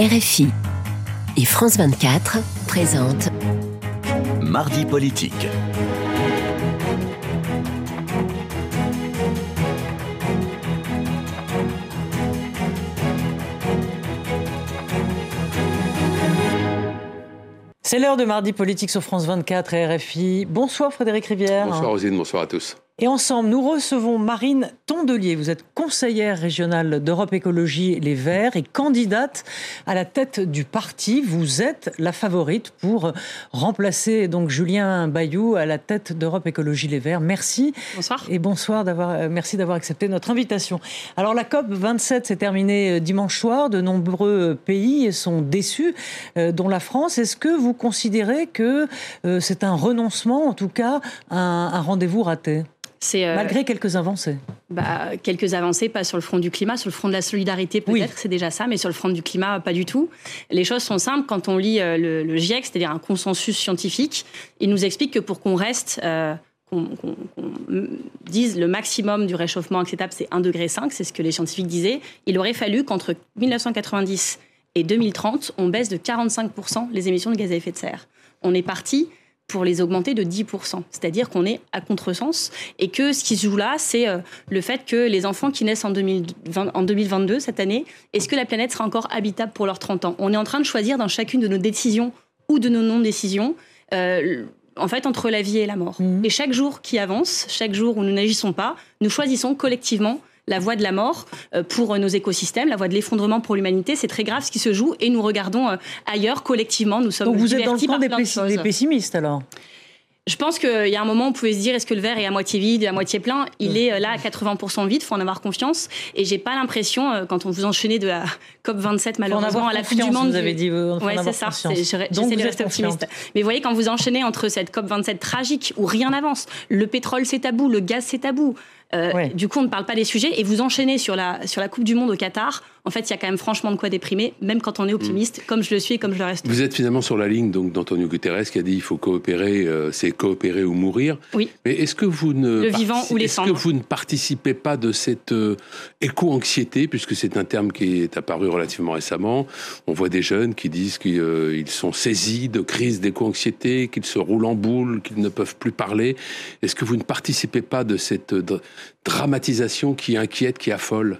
RFI et France 24 présentent Mardi politique. C'est l'heure de mardi politique sur France 24 et RFI. Bonsoir Frédéric Rivière. Bonsoir Rosine, bonsoir à tous. Et ensemble, nous recevons Marine Tondelier. Vous êtes conseillère régionale d'Europe Écologie Les Verts et candidate à la tête du parti. Vous êtes la favorite pour remplacer donc Julien Bayou à la tête d'Europe Écologie Les Verts. Merci. Bonsoir. Et bonsoir d'avoir, euh, merci d'avoir accepté notre invitation. Alors la COP 27 s'est terminée euh, dimanche soir. De nombreux pays sont déçus, euh, dont la France. Est-ce que vous considérez que c'est un renoncement, en tout cas, un, un rendez-vous raté? Euh, Malgré quelques avancées bah, Quelques avancées, pas sur le front du climat, sur le front de la solidarité peut-être, c'est déjà ça, mais sur le front du climat, pas du tout. Les choses sont simples. Quand on lit euh, le, GIEC, c'est-à-dire un consensus scientifique, il nous explique que pour qu'on reste... Euh, qu'on dise le maximum du réchauffement acceptable, c'est 1,5 degré, c'est ce que les scientifiques disaient. Il aurait fallu qu'entre 1990 et 2030, on baisse de 45% les émissions de gaz à effet de serre. On est parti pour les augmenter de 10%. C'est-à-dire qu'on est à contresens et que ce qui se joue là, c'est euh, le fait que les enfants qui naissent en, 2020, en 2022, cette année, est-ce que la planète sera encore habitable pour leurs 30 ans? On est en train de choisir dans chacune de nos décisions ou de nos non-décisions. Euh, en fait, entre la vie et la mort. Mmh. Et chaque jour qui avance, chaque jour où nous n'agissons pas, nous choisissons collectivement la voie de la mort euh, pour nos écosystèmes, la voie de l'effondrement pour l'humanité. C'est très grave ce qui se joue et nous regardons euh, ailleurs collectivement. Nous sommes Donc vous êtes dans le camp des, des pessimistes alors? Je pense qu'il y a un moment où on pouvait se dire est-ce que le verre est à moitié vide, à moitié plein? Il est euh, là à 80% vide, il faut en avoir confiance. Et j'ai pas l'impression, quand on vous enchaînez de la COP27 malheureusement à la Coupe du Monde. Vous avez dit, ouais, c'est ça. J'essaie de rester optimiste. Mais vous voyez, quand vous enchaînez entre cette COP27 tragique où rien n'avance, le pétrole c'est tabou, le gaz c'est tabou, euh, du coup, on ne parle pas des sujets et vous enchaînez sur la, sur la Coupe du Monde au Qatar. En fait, il y a quand même franchement de quoi déprimer, même quand on est optimiste, mm. comme je le suis et comme je le reste. Vous êtes finalement sur la ligne donc d'Antonio Guterres qui a dit il faut coopérer, euh, c'est coopérer ou mourir. Oui. Mais est-ce que vous ne le vivant ou les Est-ce que vous ne participez pas de cette euh, éco-anxiété, puisque c'est un terme qui est apparu relativement récemment? On voit des jeunes qui disent qu'ils sont saisis de crise d'éco-anxiété, qu'ils se roulent en boule, qu'ils ne peuvent plus parler. Est-ce que vous ne participez pas de cette dramatisation qui inquiète, qui affole.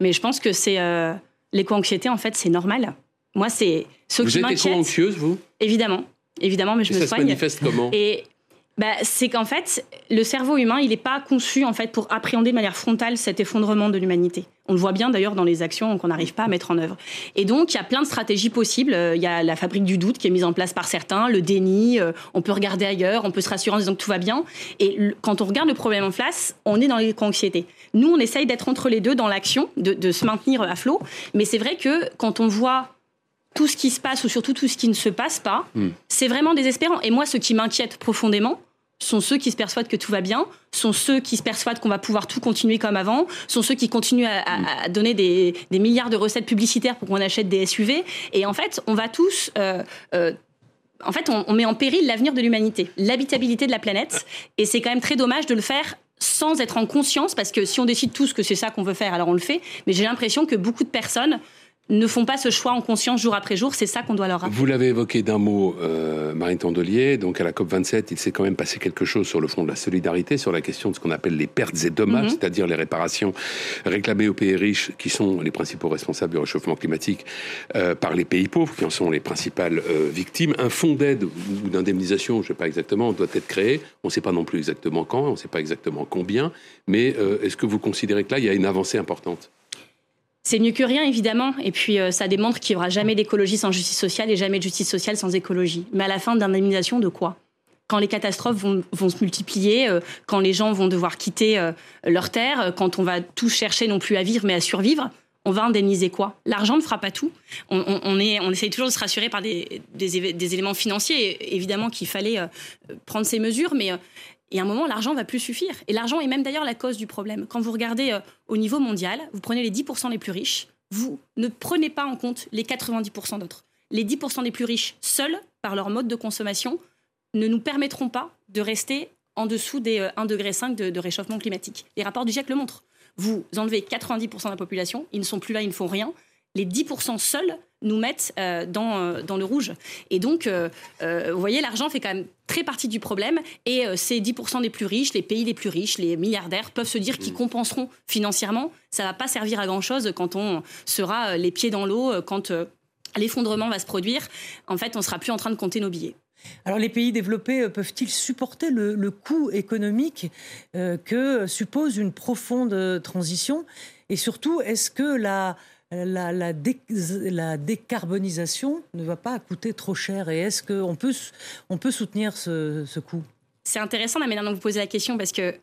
Mais je pense que c'est euh, l'éco-anxiété, en fait, c'est normal. Moi, c'est ce vous qui. Vous êtes éco-anxieuse, vous? Évidemment, évidemment, mais je me ça soigne. Ça se manifeste comment? Et bah, c'est qu'en fait, le cerveau humain, il n'est pas conçu en fait pour appréhender de manière frontale cet effondrement de l'humanité. On le voit bien d'ailleurs dans les actions qu'on n'arrive pas à mettre en œuvre. Et donc, il y a plein de stratégies possibles. Euh, il y a la fabrique du doute qui est mise en place par certains, le déni, euh, on peut regarder ailleurs, on peut se rassurer en disant que tout va bien. Et quand on regarde le problème en face, on est dans l'éco-anxiété. Nous, on essaye d'être entre les deux dans l'action, de, se maintenir à flot. Mais c'est vrai que quand on voit tout ce qui se passe ou surtout tout ce qui ne se passe pas, hmm. c'est vraiment désespérant. Et moi, ce qui m'inquiète profondément, sont ceux qui se persuadent que tout va bien, sont ceux qui se persuadent qu'on va pouvoir tout continuer comme avant, sont ceux qui continuent à, donner des, milliards de recettes publicitaires pour qu'on achète des SUV. Et en fait, on va tous... Euh, euh, en fait, on, met en péril l'avenir de l'humanité, l'habitabilité de la planète. Et c'est quand même très dommage de le faire sans être en conscience, parce que si on décide tous que c'est ça qu'on veut faire, alors on le fait. Mais j'ai l'impression que beaucoup de personnes ne font pas ce choix en conscience jour après jour. C'est ça qu'on doit leur rappeler. Vous l'avez évoqué d'un mot, euh, Marine Tondelier. Donc à la COP27, il s'est quand même passé quelque chose sur le fond de la solidarité, sur la question de ce qu'on appelle les pertes et dommages, mhm. c'est-à-dire les réparations réclamées aux pays riches, qui sont les principaux responsables du réchauffement climatique, euh, par les pays pauvres, qui en sont les principales euh, victimes. Un fonds d'aide ou d'indemnisation, je ne sais pas exactement, doit être créé. On ne sait pas non plus exactement quand, on ne sait pas exactement combien. Mais est-ce que vous considérez que là, il y a une avancée importante? C'est mieux que rien, évidemment. Et puis, euh, ça démontre qu'il n'y aura jamais d'écologie sans justice sociale et jamais de justice sociale sans écologie. Mais à la fin, d'indemnisation de quoi? Quand les catastrophes vont, se multiplier, euh, quand les gens vont devoir quitter euh, leur terre, quand on va tous chercher non plus à vivre mais à survivre, on va indemniser quoi? L'argent ne fera pas tout. On, on essaye toujours de se rassurer par des, des éléments financiers. Évidemment qu'il fallait prendre ces mesures, mais et à un moment, l'argent va plus suffire. Et l'argent est même d'ailleurs la cause du problème. Quand vous regardez euh, au niveau mondial, vous prenez les 10% les plus riches, vous ne prenez pas en compte les 90% d'autres. Les 10% les plus riches, seuls, par leur mode de consommation, ne nous permettront pas de rester en dessous des 1,5 euh, degré de, de réchauffement climatique. Les rapports du GIEC le montrent. Vous enlevez 90% de la population, ils ne sont plus là, ils ne font rien. Les 10% seuls nous mettent euh, dans, dans le rouge. Et donc, vous voyez, l'argent fait quand même très partie du problème. Et ces 10% des plus riches, les pays les plus riches, les milliardaires, peuvent se dire qu'ils mmh. compenseront financièrement. Ça ne va pas servir à grand-chose quand on sera les pieds dans l'eau, quand l'effondrement va se produire. En fait, on ne sera plus en train de compter nos billets. Alors les pays développés euh, peuvent-ils supporter le, coût économique euh, que suppose une profonde euh, transition? Et surtout, est-ce que la, la, décarbonisation ne va pas coûter trop cher Et est-ce qu'on peut, on peut soutenir ce, coût? C'est intéressant la manière dont vous posez la question parce que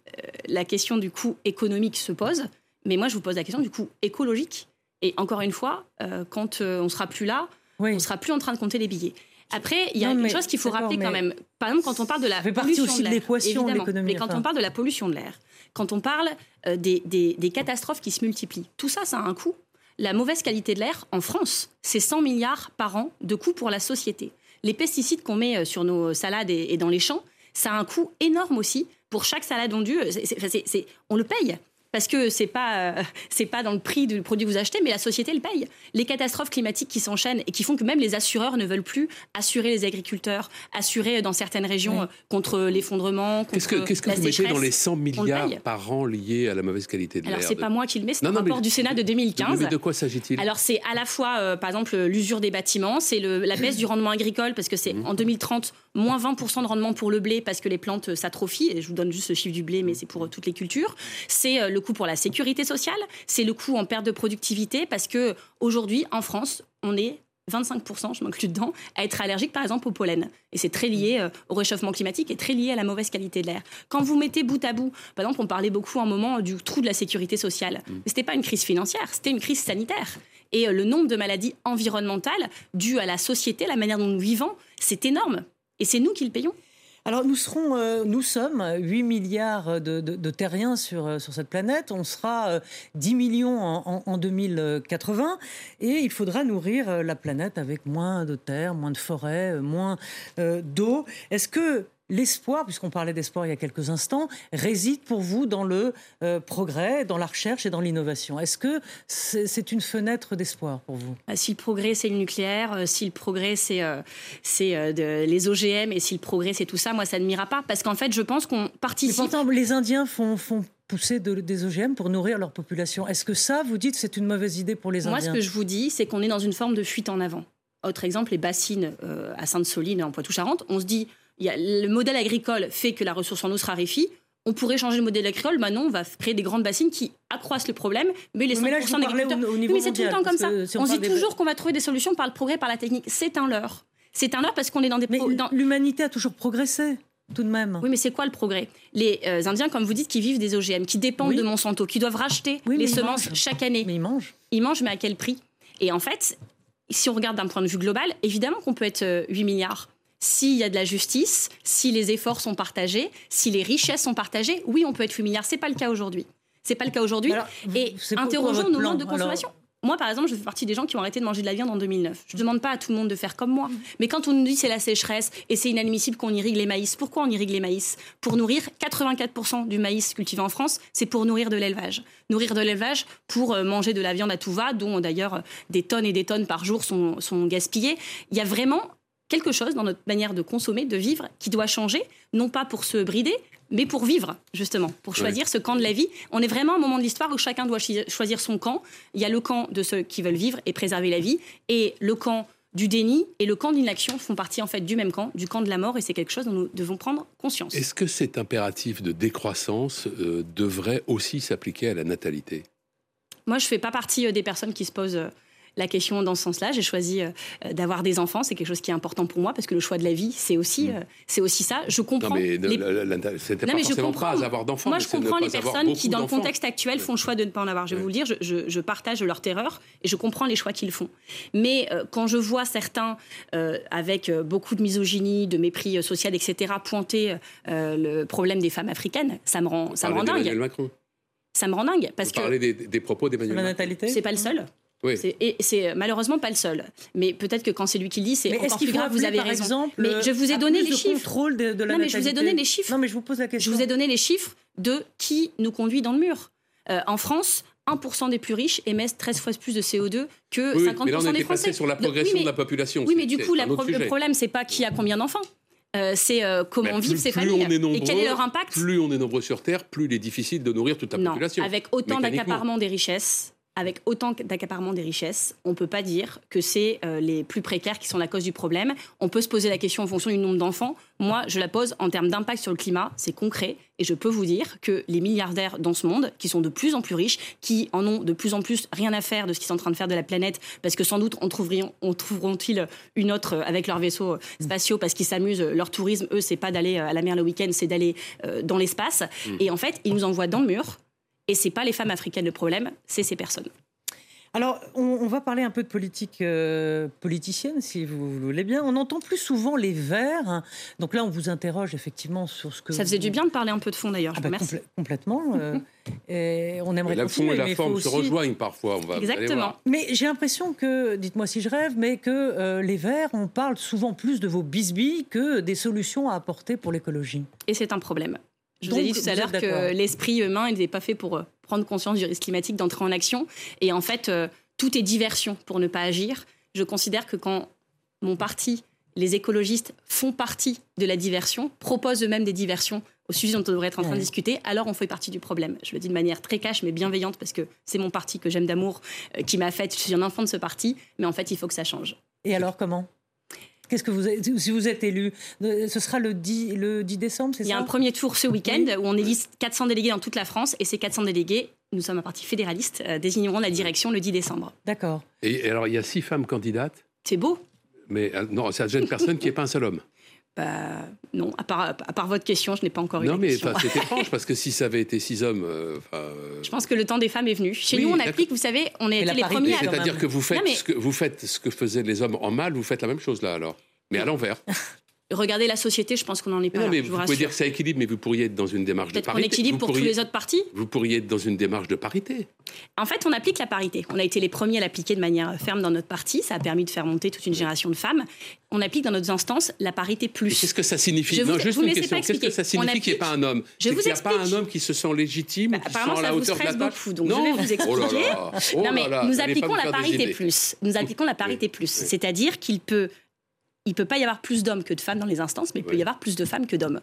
la question du coût économique se pose, mais moi je vous pose la question du coût écologique. Et encore une fois, quand on sera plus là, on on sera plus en train de compter les billets. Après, il y a une chose qu'il faut rappeler quand même. Par exemple, quand on parle de la pollution de l'air, mais quand on parle de la pollution de l'air, quand on parle euh, des, des, catastrophes qui se multiplient, tout ça, ça a un coût. La mauvaise qualité de l'air en France, c'est 100 milliards par an de coûts pour la société. Les pesticides qu'on met euh, sur nos salades et, dans les champs, ça a un coût énorme aussi. Pour chaque salade vendue, euh, on le paye parce que c'est pas euh, c'est pas dans le prix du produit que vous achetez, mais la société le paye. Les catastrophes climatiques qui s'enchaînent et qui font que même les assureurs ne veulent plus assurer les agriculteurs, assurer dans certaines régions euh, contre l'effondrement, Qu'est-ce que, qu'est-ce que vous mettez dans les 100 milliards par an liés à la mauvaise qualité de l'air Alors c'est pas moi qui le mets, c'est un rapport du Sénat de 2015. Mais de quoi s'agit-il? Alors c'est à la fois, euh, par exemple, l'usure des bâtiments, c'est la baisse du rendement agricole parce que c'est mmh. en 2030 moins 20% de rendement pour le blé parce que les plantes s'atrophient. Et je vous donne juste le chiffre du blé, mais c'est pour toutes les cultures. C'est le coût pour la sécurité sociale, c'est le coût en perte de productivité, parce que aujourd'hui, en France, on est 25%, je m'inclus dedans, à être allergique par exemple au pollen. Et c'est très lié euh, au réchauffement climatique et très lié à la mauvaise qualité de l'air. Quand vous mettez bout à bout, par exemple, on parlait beaucoup un moment du trou de la sécurité sociale. Mm. Mais ce n'était pas une crise financière, c'était une crise sanitaire. Et euh, le nombre de maladies environnementales dues à la société, la manière dont nous vivons, c'est énorme. Et c'est nous qui le payons. Alors nous serons, euh, nous sommes 8 milliards de, terriens sur, euh, sur cette planète. On sera 10 euh, millions en, 2080 et il faudra nourrir la planète avec moins de terre, moins de forêts, moins d'eau. Est-ce que l'espoir, puisqu'on parlait d'espoir il y a quelques instants, réside pour vous dans le euh, progrès, dans la recherche et dans l'innovation. Est-ce que c'est une fenêtre d'espoir pour vous? Bah, Si le progrès c'est le nucléaire, euh, si le progrès c'est euh, les OGM et si le progrès c'est tout ça, moi ça ne m'ira pas parce qu'en fait je pense qu'on participe. Mais pourtant les Indiens font, font pousser des OGM pour nourrir leur population. Est-ce que ça, vous dites, c'est une mauvaise idée pour les Indiens Moi, ce que je vous dis, c'est qu'on est dans une forme de fuite en avant. Autre exemple, les bassines à Sainte-Soline, en Poitou-Charentes. On se dit, le modèle agricole fait que la ressource en eau se raréfie. On pourrait changer le modèle agricole. Maintenant, on va créer des grandes bassines qui accroissent le problème. Mais les 5% d'agriculteurs. Mais c'est tout le temps comme ça. on dit toujours qu'on va trouver des solutions par le progrès, par la technique. C'est un leurre. C'est un leurre parce qu'on est dans des. L'humanité a toujours progressé tout de même. Oui, mais c'est quoi le progrès? Les euh, Indiens, comme vous dites, qui vivent des OGM, qui dépendent de Monsanto, qui doivent racheter les semences chaque année. Mais ils mangent. Ils mangent, mais à quel prix? Et en fait, si on regarde d'un point de vue global, évidemment qu'on peut être 8 euh, milliards s'il y a de la justice, si les efforts sont partagés, si les richesses sont partagées, oui, on peut être 8 milliards. C'est pas le cas aujourd'hui. C'est pas le cas aujourd'hui. Et interrogeons nos modes de consommation. Moi, par exemple, je fais partie des gens qui ont arrêté de manger de la viande en 2009. Je ne demande pas à tout le monde de faire comme moi. Mais quand on nous dit c'est la sécheresse et c'est inadmissible qu'on irrigue les maïs, pourquoi on irrigue les maïs? Pour nourrir 84% du maïs cultivé en France, c'est pour nourrir de l'élevage. Nourrir de l'élevage pour euh, manger de la viande à tout va, dont d'ailleurs des tonnes et des tonnes par jour sont, sont gaspillées. Il y a vraiment quelque chose dans notre manière de consommer, de vivre, qui doit changer, non pas pour se brider, mais pour vivre, justement, pour choisir ce camp de la vie. On est vraiment à un moment de l'histoire où chacun doit choisir son camp. Il y a le camp de ceux qui veulent vivre et préserver la vie, et le camp du déni et le camp d'inaction font partie en fait du même camp, du camp de la mort, et c'est quelque chose dont nous devons prendre conscience. Est-ce que cet impératif de décroissance euh, devrait aussi s'appliquer à la natalité? Moi, je ne fais pas partie euh, des personnes qui se posent euh, la question dans ce sens-là. J'ai choisi euh, d'avoir des enfants. C'est quelque chose qui est important pour moi parce que le choix de la vie, c'est aussi, mm. euh, c'est aussi ça. Je comprends. Non, mais c'était pas forcément pas avoir d'enfants. Moi, je comprends les personnes qui, dans le contexte actuel, font le choix de ne pas en avoir. Je vais vous le dire, je, partage leur terreur et je comprends les choix qu'ils font. Mais euh, quand je vois certains, avec beaucoup de misogynie, de mépris social, etc., pointer le problème des femmes africaines, ça me rend, ça me rend dingue. Ça me rend dingue parce vous que. des, des propos d'Emmanuel Macron. C'est pas le seul. Et c'est malheureusement pas le seul. Mais peut-être que quand c'est lui qui le dit, c'est encore plus grave. Vous avez raison. Exemple, mais je vous ai donné les chiffres. Contrôle de, la non, mais je vous ai donné les chiffres. Non, mais je vous pose la question. Je vous ai donné les chiffres de qui nous conduit dans le mur. Euh, en France, 1% des plus riches émettent 13 fois plus de CO2 que Oui, 50% mais là, on des Français. passé sur la Donc, progression oui, mais- de la population. Oui, mais du coup, la le problème, c'est pas qui a combien d'enfants. Euh, c'est euh, comment vivent ces familles on est nombreux, et quel est leur impact. Plus on est nombreux sur Terre, plus il est difficile de nourrir toute la non, population. avec autant d'accaparement des richesses, avec autant d'accaparement des richesses, on peut pas dire que c'est euh, les plus précaires qui sont la cause du problème. On peut se poser la question en fonction du nombre d'enfants. Moi, je la pose en termes d'impact sur le climat, c'est concret, et je peux vous dire que les milliardaires dans ce monde, qui sont de plus en plus riches, qui en ont de plus en plus rien à faire de ce qu'ils sont en train de faire de la planète, parce que sans doute on trouveront, on trouveront-ils une autre euh, avec leurs vaisseaux euh, spatiaux, parce qu'ils s'amusent. Leur tourisme, eux, c'est pas d'aller à la mer le week-end, c'est d'aller euh, dans l'espace. Et en fait, ils nous envoient dans le mur. Et c'est pas les femmes africaines le problème, c'est ces personnes. Alors, on, on va parler un peu de politique euh, politicienne, si vous, vous voulez bien. On entend plus souvent les Verts. hein. Donc là, on vous interroge effectivement sur ce que. Ça faisait vous- du bien de parler un peu de fond d'ailleurs, Ah je bah, vous remercie. complè- complètement. euh, et on aimerait Mais la continuer, fond et la forme se aussi- rejoignent parfois. On va, Exactement. voir. Mais j'ai l'impression que, dites-moi si je rêve, mais que euh, les Verts, on parle souvent plus de vos bisbilles que des solutions à apporter pour l'écologie. Et c'est un problème. Je vous ai dit tout à l'heure que l'esprit humain n'était pas fait pour euh, prendre conscience du risque climatique, d'entrer en action. Et en fait, euh, tout est diversion pour ne pas agir. Je considère que quand mon parti, les écologistes, font partie de la diversion, proposent eux-mêmes des diversions au sujet dont on devrait être en train Ouais. de discuter, alors on fait partie du problème. Je le dis de manière très cash mais bienveillante parce que c'est mon parti que j'aime d'amour, euh, qui m'a fait, je suis un enfant de ce parti, mais en fait il faut que ça change. Et alors, comment? Qu'est-ce que vous êtes- si vous êtes élu Ce sera le 10, le 10 décembre, c'est Il y a ça un premier tour ce week-end Oui. où on élit 400 délégués dans toute la France et ces 400 délégués, nous sommes un parti fédéraliste, euh, désigneront la direction le 10 décembre. D'accord. Et, et alors, il y a six femmes candidates, C'est beau mais euh, non, ça gêne personne qui n'est pas un seul homme. Bah, non, à part, à part votre question, je n'ai pas encore eu Non, mais c'est étrange parce que si ça avait été six hommes, euh, euh, Je pense que le temps des femmes est venu. Chez Oui, nous, on applique, vous savez, on la les premiers à... c'est-à-dire que vous faites, Non, mais- ce que vous faites ce que faisaient les hommes en mal, vous faites la même chose là alors. Mais à l'envers. Regardez la société, je pense qu'on n'en est pas Non, là, mais je vous vous pouvez dire que ça équilibre, mais vous pourriez être dans une démarche de parité. équilibre vous pour pourriez, tous les autres partis. Vous pourriez être dans une démarche de parité. En fait, on applique la parité. On a été les premiers à l'appliquer de manière ferme dans notre parti. Ça a permis de faire monter toute une génération de femmes. On applique dans notre instance la parité plus. qu'est-ce que ça signifie Je vous- Non, juste vous une question. Qu'est-ce que expliquer. ça signifie qu'il n'y ait pas un homme Je C'est vous qu'il n'y a pas un homme qui se sent légitime, Bah, ou qui se sent apparemment, à la hauteur de la beaucoup, donc je non. vais vous expliquer. Oh là là, oh non, mais nous appliquons la parité plus. Nous appliquons la parité plus. C'est-à-dire qu'il peut, il peut pas y avoir plus d'hommes que de femmes dans les instances, mais il peut y avoir plus de femmes que d'hommes.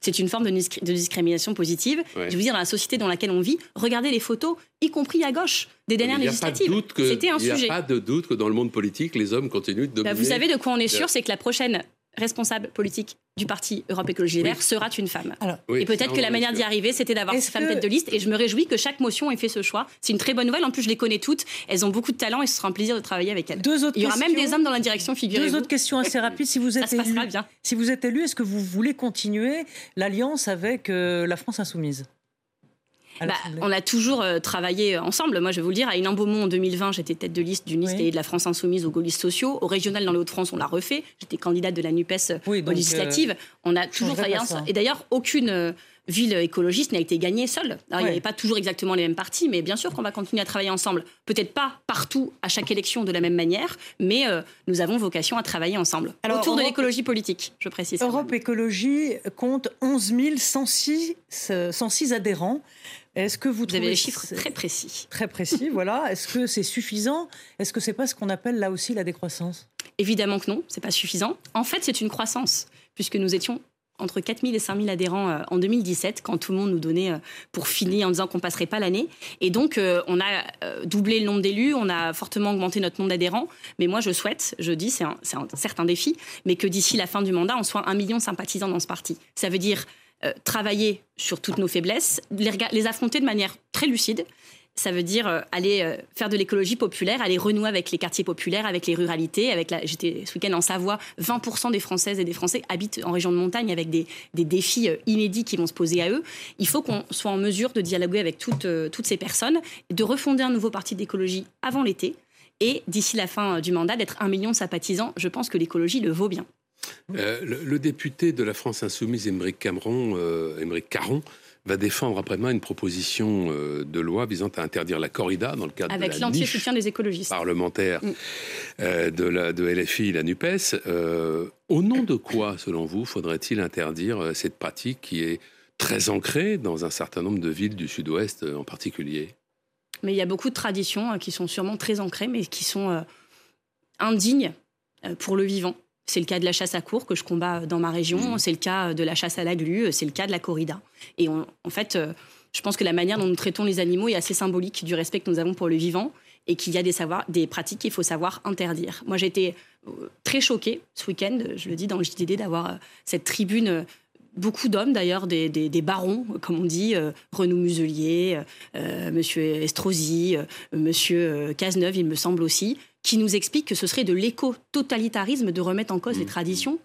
C'est une forme de, discri- de discrimination positive. Ouais. Je veux dire, dans la société dans laquelle on vit, regardez les photos, y compris à gauche, des dernières Il n'y a législatives. C'était un il y a sujet. pas de doute que dans le monde politique, les hommes continuent de dominer. Bah, vous savez de quoi on est sûr, c'est que la prochaine responsable politique du parti Europe Écologie Les Oui. Verts sera une femme. Alors, Oui, et peut-être que la manière d'y arriver, c'était d'avoir ces femmes que- tête de liste. Et je me réjouis que chaque motion ait fait ce choix. C'est une très bonne nouvelle. En plus, je les connais toutes. Elles ont beaucoup de talent et ce sera un plaisir de travailler avec elles. deux autres Il y aura même des hommes dans la direction, Deux figurez-vous. autres questions assez rapides. Si vous Ça êtes élu, bien. si vous êtes élu, est-ce que vous voulez continuer l'alliance avec euh, la France insoumise? Bah, on a toujours euh, travaillé ensemble. Moi, je vais vous le dire, à Hénin-Beaumont en 2020, j'étais tête de liste d'une liste Oui. et de la France Insoumise aux gaullistes sociaux. Au régional, dans les Hauts-de-France, on l'a refait. J'étais candidate de la NUPES euh, Oui, aux législatives. on a toujours travaillé ensemble. ça. Et d'ailleurs, aucune euh, ville écologiste n'a été gagnée seule. Alors, Il n'y avait pas toujours exactement les mêmes partis, mais bien sûr qu'on va continuer à travailler ensemble. Peut-être pas partout, à chaque élection, de la même manière, mais euh, nous avons vocation à travailler ensemble. Alors, Autour de l'écologie politique, je précise. Europe Écologie compte 11 106, euh, 106 adhérents. Est-ce que vous, avez les chiffres très précis. très précis Voilà. Est-ce que c'est suffisant? Est-ce que c'est pas ce qu'on appelle là aussi la décroissance? Évidemment que non, c'est pas suffisant. En fait, c'est une croissance, puisque nous étions entre 4000 et 5000 adhérents euh, en 2017, quand tout le monde nous donnait euh, pour finir en disant qu'on passerait pas l'année. Et donc, euh, on a doublé le nombre d'élus, on a fortement augmenté notre nombre d'adhérents. Mais moi, je souhaite, je dis, c'est un, c'est un certain défi, mais que d'ici la fin du mandat, on soit un million de sympathisants dans ce parti. Ça veut dire euh, travailler sur toutes nos faiblesses, les, affronter de manière très lucide. Ça veut dire euh, aller euh, faire de l'écologie populaire, aller renouer avec les quartiers populaires, avec les ruralités. Avec la... J'étais ce week-end en Savoie, 20% des Françaises et des Français habitent en région de montagne avec des, des défis inédits qui vont se poser à eux. Il faut qu'on soit en mesure de dialoguer avec toutes, toutes ces personnes, de refonder un nouveau parti d'écologie avant l'été et d'ici la fin du mandat d'être un million de sympathisants. Je pense que l'écologie le vaut bien. Euh, le, le député de la France Insoumise, Émeric Cameron, euh, Caron, va défendre après-demain une proposition euh, de loi visant à interdire la corrida dans le cadre Avec de la niche soutien des écologistes. parlementaire Mm. euh, de, la, de LFI, la NUPES. Euh, au nom de quoi, selon vous, faudrait-il interdire cette pratique qui est très ancrée dans un certain nombre de villes du sud-ouest en particulier? Mais il y a beaucoup de traditions qui sont sûrement très ancrées, mais qui sont indignes pour le vivant. C'est le cas de la chasse à cour que je combats dans ma région, mmh. c'est le cas de la chasse à la glu, c'est le cas de la corrida. Et en fait, je pense que la manière dont nous traitons les animaux est assez symbolique du respect que nous avons pour le vivant et qu'il y a des, savoirs, des pratiques qu'il faut savoir interdire. Moi, j'ai été euh, très choquée ce week-end, je le dis dans le JDD, d'avoir euh, cette tribune euh, beaucoup d'hommes d'ailleurs, des, barons, comme on dit, Renaud Muselier, Monsieur Estrosi, Monsieur Cazeneuve, il me semble aussi, qui nous expliquent que ce serait de l'éco-totalitarisme de remettre en cause les mmh. traditions.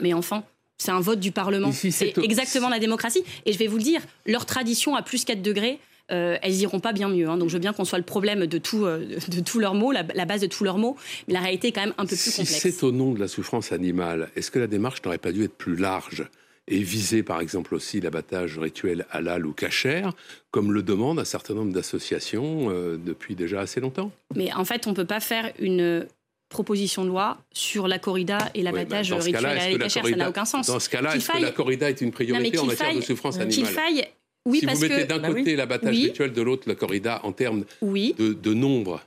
Mais enfin, c'est un vote du Parlement. C'est exactement la démocratie. Et je vais vous le dire, leur tradition à plus 4 degrés, euh, elles iront pas bien mieux. Hein. Donc je veux bien qu'on soit le problème de, tout, euh, de, tous leurs mots, la, base de tous leurs mots, mais la réalité est quand même un peu plus complexe. Si c'est au nom de la souffrance animale, est-ce que la démarche n'aurait pas dû être plus large? Et viser par exemple aussi l'abattage rituel halal ou cachère, comme le demandent un certain nombre d'associations euh, depuis déjà assez longtemps. Mais en fait, on ne peut pas faire une proposition de loi sur la corrida et l'abattage rituel halal et cachère, ça n'a aucun sens. Dans ce cas-là, est-ce que la corrida est une priorité en matière de souffrance animale? faille oui, si vous mettez d'un bah côté l'abattage rituel, de l'autre la corrida en termes de, nombre.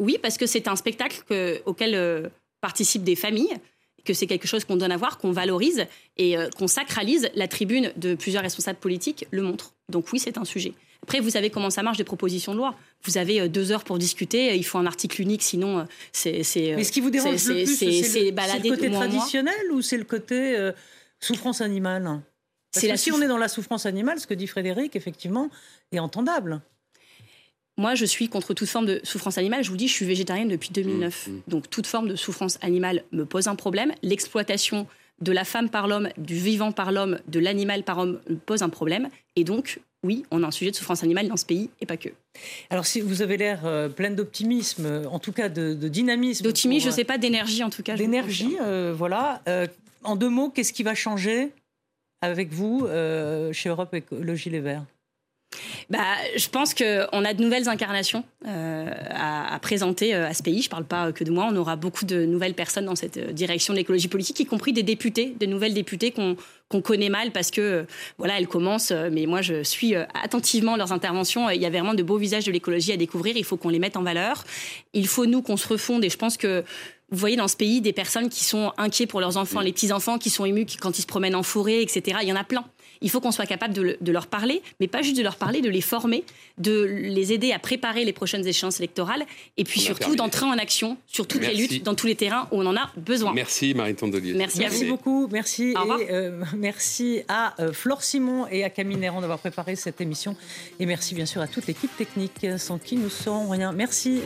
Oui, parce que c'est un spectacle auquel euh, participent des familles, que c'est quelque chose qu'on donne à voir, qu'on valorise et euh, qu'on sacralise. La tribune de plusieurs responsables politiques le montre. Donc oui, c'est un sujet. Après, vous savez comment ça marche des propositions de loi. Vous avez euh, deux heures pour discuter, il faut un article unique, sinon c'est. Mais ce qui vous dérange le plus, c'est le, côté traditionnel ou c'est le côté souffrance animale? Si on est dans la souffrance animale, ce que dit Frédéric, effectivement, est entendable. Moi, je suis contre toute forme de souffrance animale. Je vous dis, je suis végétarienne depuis 2009. Mmh, mmh. Donc, toute forme de souffrance animale me pose un problème. L'exploitation de la femme par l'homme, du vivant par l'homme, de l'animal par homme me pose un problème. Et donc, oui, on a un sujet de souffrance animale dans ce pays et pas que. Alors, si vous avez l'air euh, pleine d'optimisme, en tout cas de, dynamisme. D'optimisme, je ne sais pas, d'énergie en tout cas. D'énergie, euh, voilà. Euh, en deux mots, qu'est-ce qui va changer avec vous euh, chez Europe Écologie Les Verts? Bah, je pense qu'on a de nouvelles incarnations euh, à, présenter euh, à ce pays. Je ne parle pas que de moi. On aura beaucoup de nouvelles personnes dans cette direction de l'écologie politique, y compris des députés, de nouvelles députées qu'on connaît mal parce que voilà, elles commencent. Mais moi, je suis attentivement leurs interventions. Il y a vraiment de beaux visages de l'écologie à découvrir. Il faut qu'on les mette en valeur. Il faut nous qu'on se refonde. Et je pense que vous voyez dans ce pays des personnes qui sont inquiets pour leurs enfants, les petits-enfants qui sont émus quand ils se promènent en forêt, etc. Il y en a plein. Il faut qu'on soit capable de, leur parler, mais pas juste de leur parler, de les former, de les aider à préparer les prochaines échéances électorales, et puis surtout d'entrer en action sur toutes les luttes, dans tous les terrains où on en a besoin. Merci Marie Tondelier. Merci, merci beaucoup. Merci. Et, euh, merci à euh, Flore Simon et à Camille Néran d'avoir préparé cette émission. Et merci bien sûr à toute l'équipe technique sans qui nous serons rien. Merci.